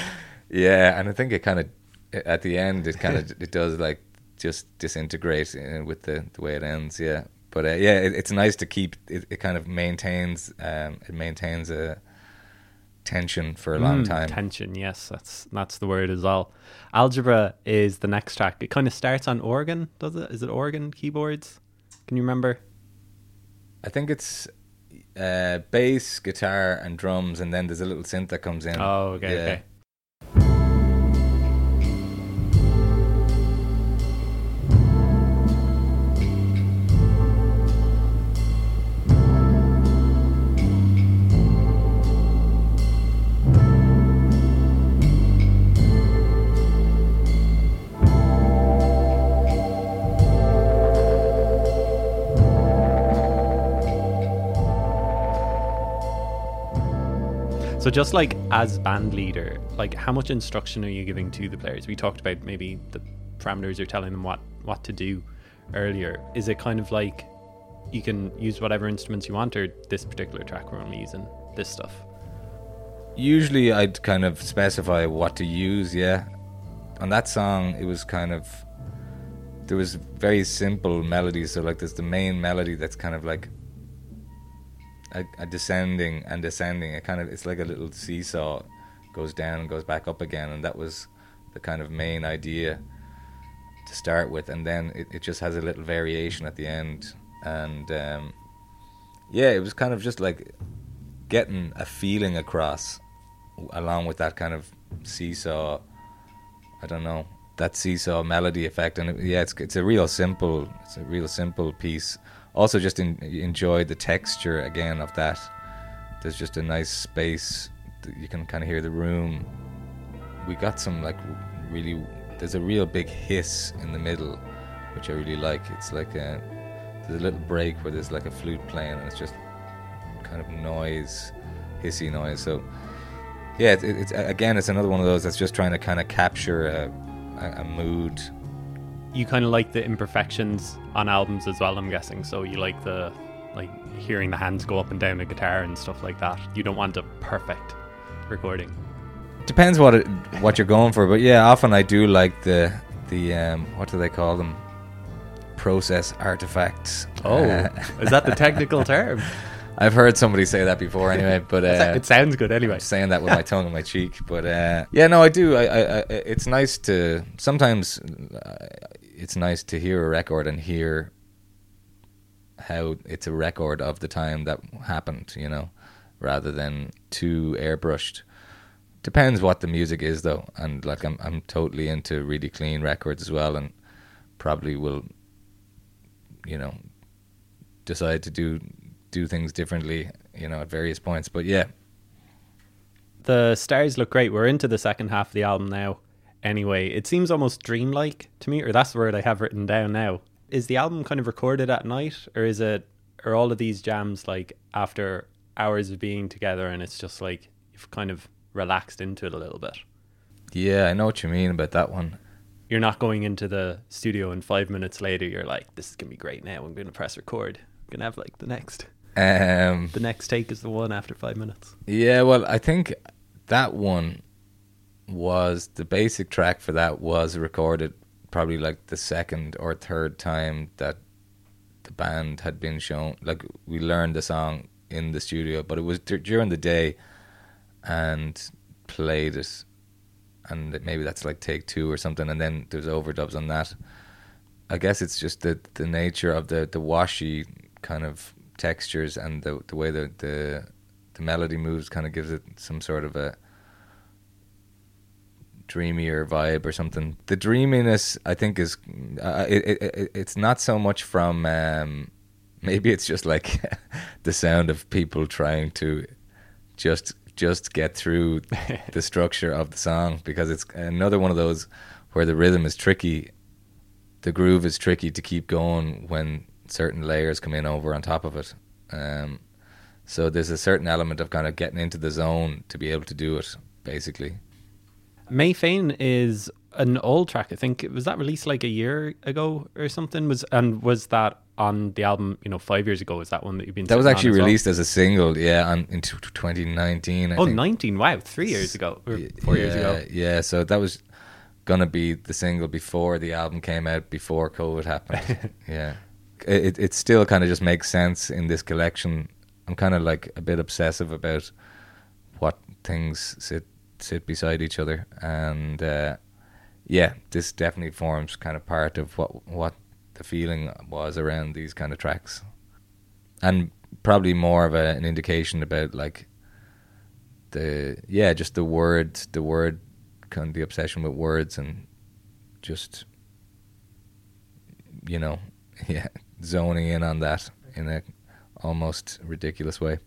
[laughs] yeah and i think it kind of at the end it kind of [laughs] it does like just disintegrate uh, with the the way it ends yeah but uh, yeah it, it's nice to keep it, it kind of maintains um it maintains a tension for a long Mm, time Tension, yes, that's that's the word as well. Algebra is the next track. It kind of starts on organ, does it? Is it organ keyboards? Can you remember? I think it's uh, bass, guitar, and drums, and then there's a little synth that comes in. Oh, okay, Yeah. okay. So just like as band leader, like how much instruction are you giving to the players? We talked about maybe the parameters you're telling them what what to do earlier. Is it kind of like you can use whatever instruments you want, or this particular track we're only using this stuff? Usually, I'd kind of specify what to use. Yeah, on that song, it was kind of there was very simple melodies. So like, there's the main melody that's kind of like a, a descending and descending. It kind of it's like a little seesaw, goes down and goes back up again, and that was the kind of main idea to start with, and then it, it just has a little variation at the end, and um, yeah, it was kind of just like getting a feeling across along with that kind of seesaw I don't know that seesaw melody effect. And it, yeah it's it's a real simple it's a real simple piece also just in, enjoy the texture again of that there's just a nice space you can kind of hear the room we got some like really there's a real big hiss in the middle which I really like it's like a there's a little break where there's like a flute playing and it's just kind of noise, hissy noise. So yeah, it, it's again, it's another one of those that's just trying to kind of capture a, a mood. You kind of like the imperfections on albums as well. I'm guessing. So you like the like hearing the hands go up and down the guitar and stuff like that. You don't want a perfect recording. Depends what it, what you're going for, but yeah, often I do like the the um, what do they call them? Process artifacts. Oh, uh, is that the technical term? [laughs] I've heard somebody say that before, anyway. [laughs] But uh, it sounds good anyway. I'm saying that with my tongue in my cheek, but uh, [laughs] yeah, no, I do. I, I, I, it's nice to sometimes. It's nice to hear a record and hear how it's a record of the time that happened, you know, rather than too airbrushed. Depends what the music is though, and like I'm I'm totally into really clean records as well, and probably will, you know, decide to do do things differently, you know, at various points. But yeah, the stars look great. We're into the second half of the album now. Anyway, it seems almost dreamlike to me, or that's the word I have written down now. Is the album kind of recorded at night, or is it, are all of these jams like after hours of being together, and it's just like you've kind of relaxed into it a little bit. Yeah, I know what you mean about that one. You're not going into the studio and five minutes later you're like, This is gonna be great now, I'm gonna press record. I'm gonna have like the next um The next take is the one after five minutes. Yeah, well I think that one was the basic track for that was recorded probably like the second or third time that the band had been shown like we learned the song in the studio but it was d- during the day and played it, and maybe that's like take two or something, and then there's overdubs on that. I guess it's just the the nature of the the washy kind of textures and the the way the the, the melody moves kind of gives it some sort of a dreamier vibe or something. The dreaminess, I think, is uh, it, it, it's not so much from um, [laughs] maybe it's just like [laughs] the sound of people trying to just just get through [laughs] the structure of the song because it's another one of those where the rhythm is tricky, the groove is tricky to keep going when certain layers come in over on top of it. Um, so there's a certain element of kind of getting into the zone to be able to do it, basically. May Fain is an old track. I think was that released like a year ago or something. Was and was that on the album? You know, five years ago. Was that one that you've been? That was actually as released well? as a single. Yeah, on in 2019. I oh, think. 19. Wow, three years ago or four yeah, years ago. Yeah, so that was gonna be the single before the album came out before COVID happened. [laughs] yeah, it it still kind of just makes sense in this collection. I'm kind of like a bit obsessive about what things sit sit beside each other, and uh, yeah, this definitely forms kind of part of what what the feeling was around these kind of tracks, and probably more of a, an indication about like the yeah, just the word, the word, kind of the obsession with words, and just you know, [laughs] yeah, zoning in on that in a almost ridiculous way.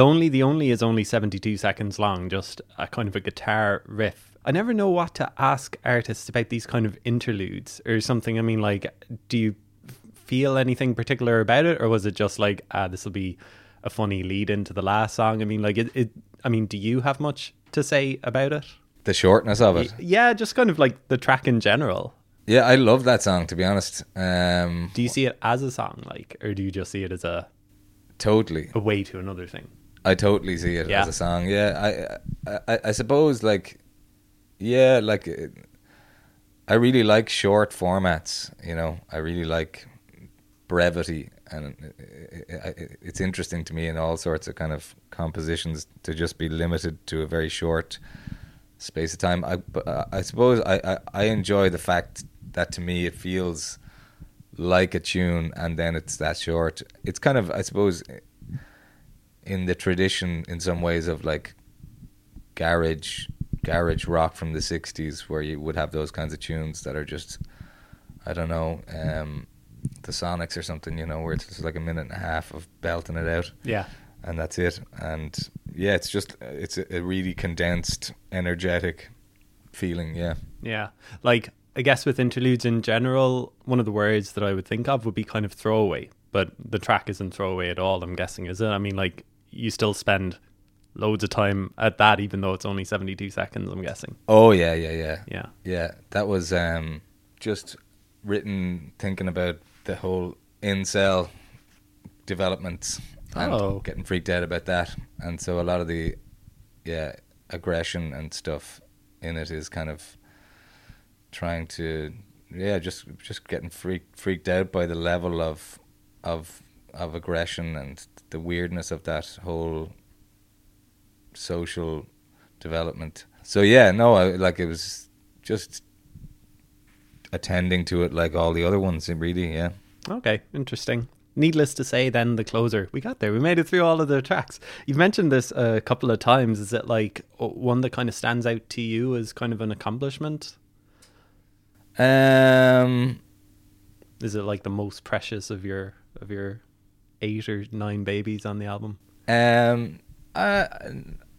Lonely the Only is only 72 seconds long, just a kind of a guitar riff. I never know what to ask artists about these kind of interludes or something. I mean, like, do you feel anything particular about it, or was it just like, ah, this will be a funny lead into the last song? I mean, like, it, it I mean, do you have much to say about it? The shortness of it. Yeah, just kind of like the track in general. Yeah, I love that song to be honest. Um, Do you see it as a song, like, or do you just see it as a totally. a way to another thing? I totally see it Yeah. as a song. Yeah, I, I, I suppose like, yeah, like, uh, I really like short formats. You know, I really like brevity, and it- it- it's interesting to me in all sorts of kind of compositions to just be limited to a very short space of time. I, uh, I suppose I, I, I enjoy the fact that to me it feels like a tune, and then it's that short. It's kind of, I suppose, in the tradition in some ways of like garage garage rock from the 60s where you would have those kinds of tunes that are just I don't know um the Sonics or something you know where it's just like a minute and a half of belting it out Yeah. and that's it and yeah it's just it's a, a really condensed energetic feeling yeah Yeah. Like, I guess with interludes in general, one of the words that I would think of would be kind of throwaway, but the track isn't throwaway at all, I'm guessing, is it? I mean, like, you still spend loads of time at that, even though it's only 72 seconds, I'm guessing. oh yeah yeah yeah Yeah. Yeah, that was um, just written thinking about the whole incel developments and Oh. getting freaked out about that. And so a lot of the yeah aggression and stuff in it is kind of trying to yeah just just getting freaked freaked out by the level of of of aggression and the weirdness of that whole social development. So yeah, no, I, like it was just attending to it like all the other ones. Really, yeah. Okay, interesting. Needless to say, then the closer. We got there. We made it through all of the tracks. You've mentioned this a couple of times. Is it like one that kind of stands out to you as kind of an accomplishment? Um, Is it like the most precious of your of your eight or nine babies on the album? um, I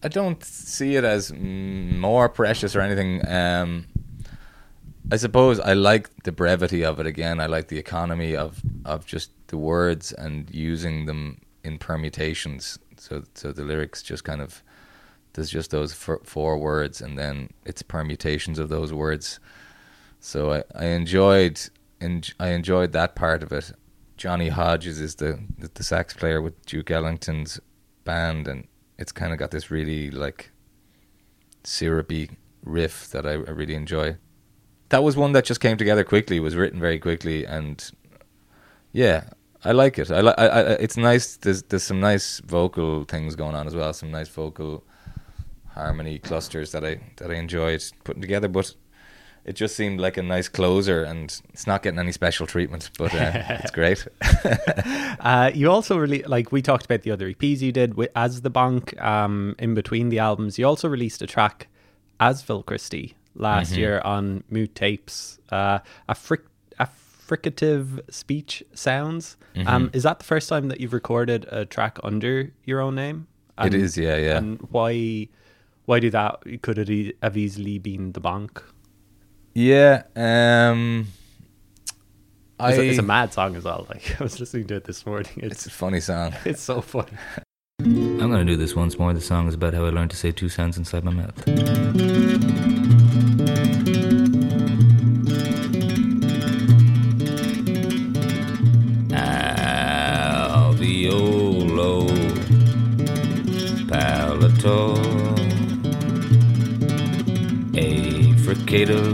I don't see it as more precious or anything. Um, I suppose I like the brevity of it. Again, I like the economy of of just the words and using them in permutations. So so the lyrics just kind of there's just those four, words and then it's permutations of those words. So I, I enjoyed en- I enjoyed that part of it. Johnny Hodges is the the, sax player with Duke Ellington's band, and it's kind of got this really like syrupy riff that I, I really enjoy. That was one that just came together quickly. Was written very quickly, and yeah, I like it. I like. I, it's nice. There's there's some nice vocal things going on as well. Some nice vocal harmony clusters that I that I enjoyed putting together, but it just seemed like a nice closer, and it's not getting any special treatment, but uh, [laughs] it's great. [laughs] Uh, you also really like we talked about the other EPs you did with, as the Bonk. Um, in between the albums, you also released a track as Phil Christie last year on Moot Tapes. Uh, Afric- Affricative speech sounds. Um, is that the first time that you've recorded a track under your own name? it is, yeah, yeah. And why? Why do that? Could it e- have easily been the Bonk? Yeah, um, I, It's, a, it's a mad song as well. Like [laughs] I was listening to it this morning. it's It's a funny song. [laughs] it's so funny. I'm gonna do this once more. The song is about how I learned to say two sounds inside my mouth. Alveolo palatal affricative's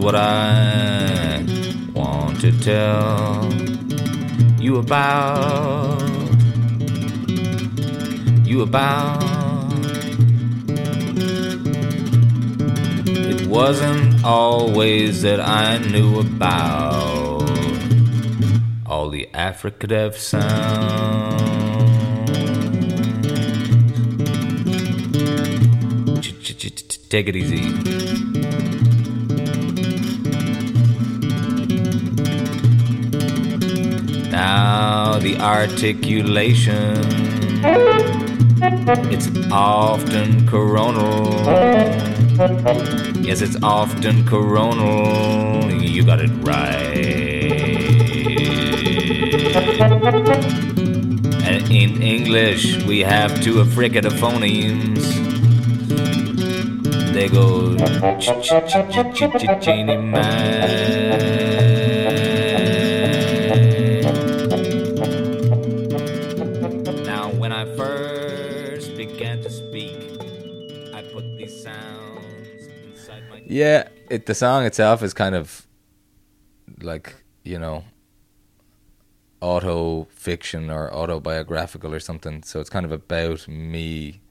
what I want to tell you about you about. It wasn't always that I knew about all the affricative sounds. Take it easy. Now the articulation It's often coronal. Yes, it's often coronal. You got it right. And in English, we have two affricative phonemes. They go ch ch ch ch ch ch Cheney Yeah, it the song itself is kind of like you know auto fiction or autobiographical or something. So it's kind of about me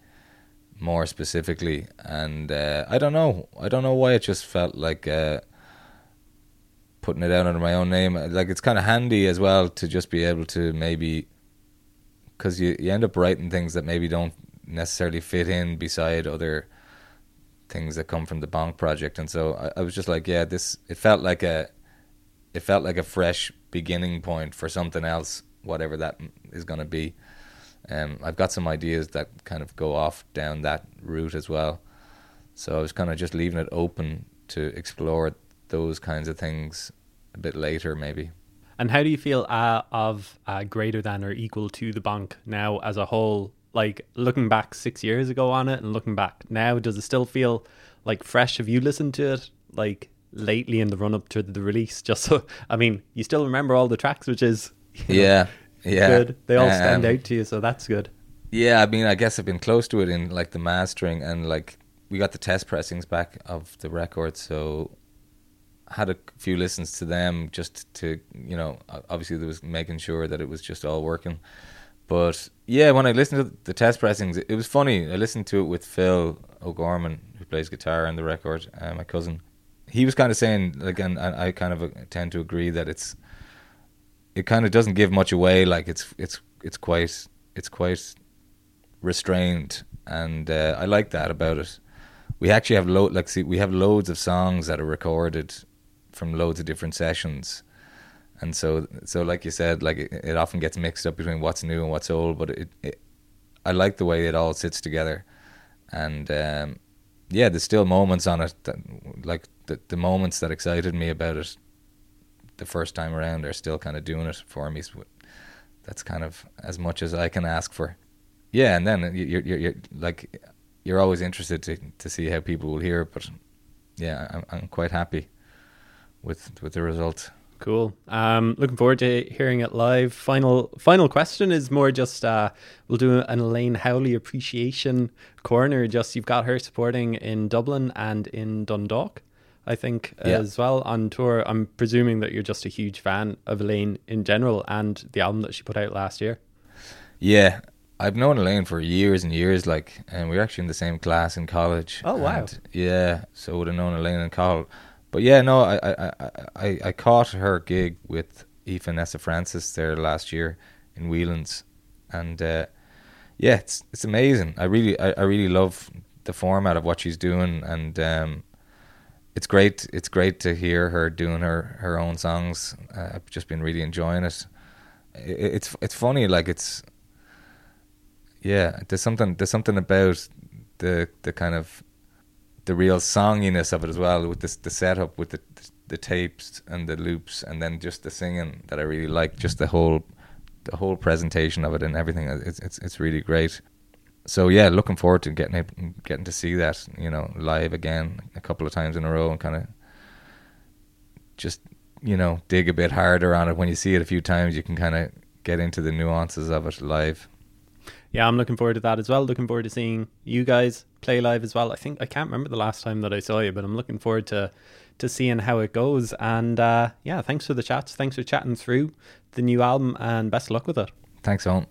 more specifically, and uh, I don't know. I don't know why it just felt like uh, putting it out under my own name. Like it's kind of handy as well to just be able to maybe because you you end up writing things that maybe don't necessarily fit in beside other things that come from the Bonk project, and so I, I was just like, yeah, this. It felt like a, it felt like a fresh beginning point for something else, whatever that is going to be. Um, I've got some ideas that kind of go off down that route as well. So I was kind of just leaving it open to explore those kinds of things a bit later, maybe. And how do you feel uh, of uh, greater than or equal to the Bonk now as a whole? Like looking back six years ago on it and looking back now, does it still feel like fresh? Have you listened to it like lately in the run up to the release? Just so, I mean, you still remember all the tracks, which is you know, Yeah, yeah. good. They all stand Um, out to you, so that's good. Yeah, I mean, I guess I've been close to it in like the mastering and like we got the test pressings back of the record, so had a few listens to them just to you know obviously there was making sure that it was just all working. But yeah, when I listened to the test pressings, it was funny. I listened to it with Phil O'Gorman, who plays guitar on the record, uh, my cousin. He was kind of saying, like, and, I kind of uh, tend to agree that it's, it kind of doesn't give much away. Like it's it's it's quite it's quite restrained, and uh, I like that about it. We actually have lo- like see we have loads of songs that are recorded from loads of different sessions, and so so like you said, like it, it often gets mixed up between what's new and what's old. But it, it I like the way it all sits together, and um, yeah, there's still moments on it that like the the moments that excited me about it the first time around are still kind of doing it for me. So that's kind of as much as I can ask for. Yeah, and then you- you're, you're, you're like you're always interested to to see how people will hear it, but yeah, I'm I'm quite happy with with the result. Cool. Um, looking forward to hearing it live. Final final question is more just uh, we'll do an Elaine Howley appreciation corner. Just you've got her supporting in Dublin and in Dundalk, I think Yeah. as well on tour. I'm presuming that you're just a huge fan of Elaine in general and the album that she put out last year. Yeah, I've known Elaine for years and years, like, and we were actually in the same class in college. Oh, wow. And, yeah, so would have known Elaine in college. But yeah, no, I I, I, I, caught her gig with Aoife Nessa Frances there last year in Whelan's, and uh, yeah, it's it's amazing. I really I, I really love the format of what she's doing, and um, it's great. It's great to hear her doing her her own songs. Uh, I've just been really enjoying it. I- It's it's funny, like it's yeah. There's something there's something about the the kind of the real songiness of it as well, with this the setup with the the tapes and the loops, and then just the singing that I really like. Just the whole the whole presentation of it and everything. It's it's it's really great. So yeah, looking forward to getting getting to see that you know live again a couple of times in a row and kind of just you know dig a bit harder on it. When you see it a few times, you can kind of get into the nuances of it live. Yeah, I'm looking forward to that as well. Looking forward to seeing you guys play live as well. I think I can't remember the last time that I saw you, but I'm looking forward to to seeing how it goes. And uh, yeah, thanks for the chats. Thanks for chatting through the new album, and best luck with it. Thanks, Owen.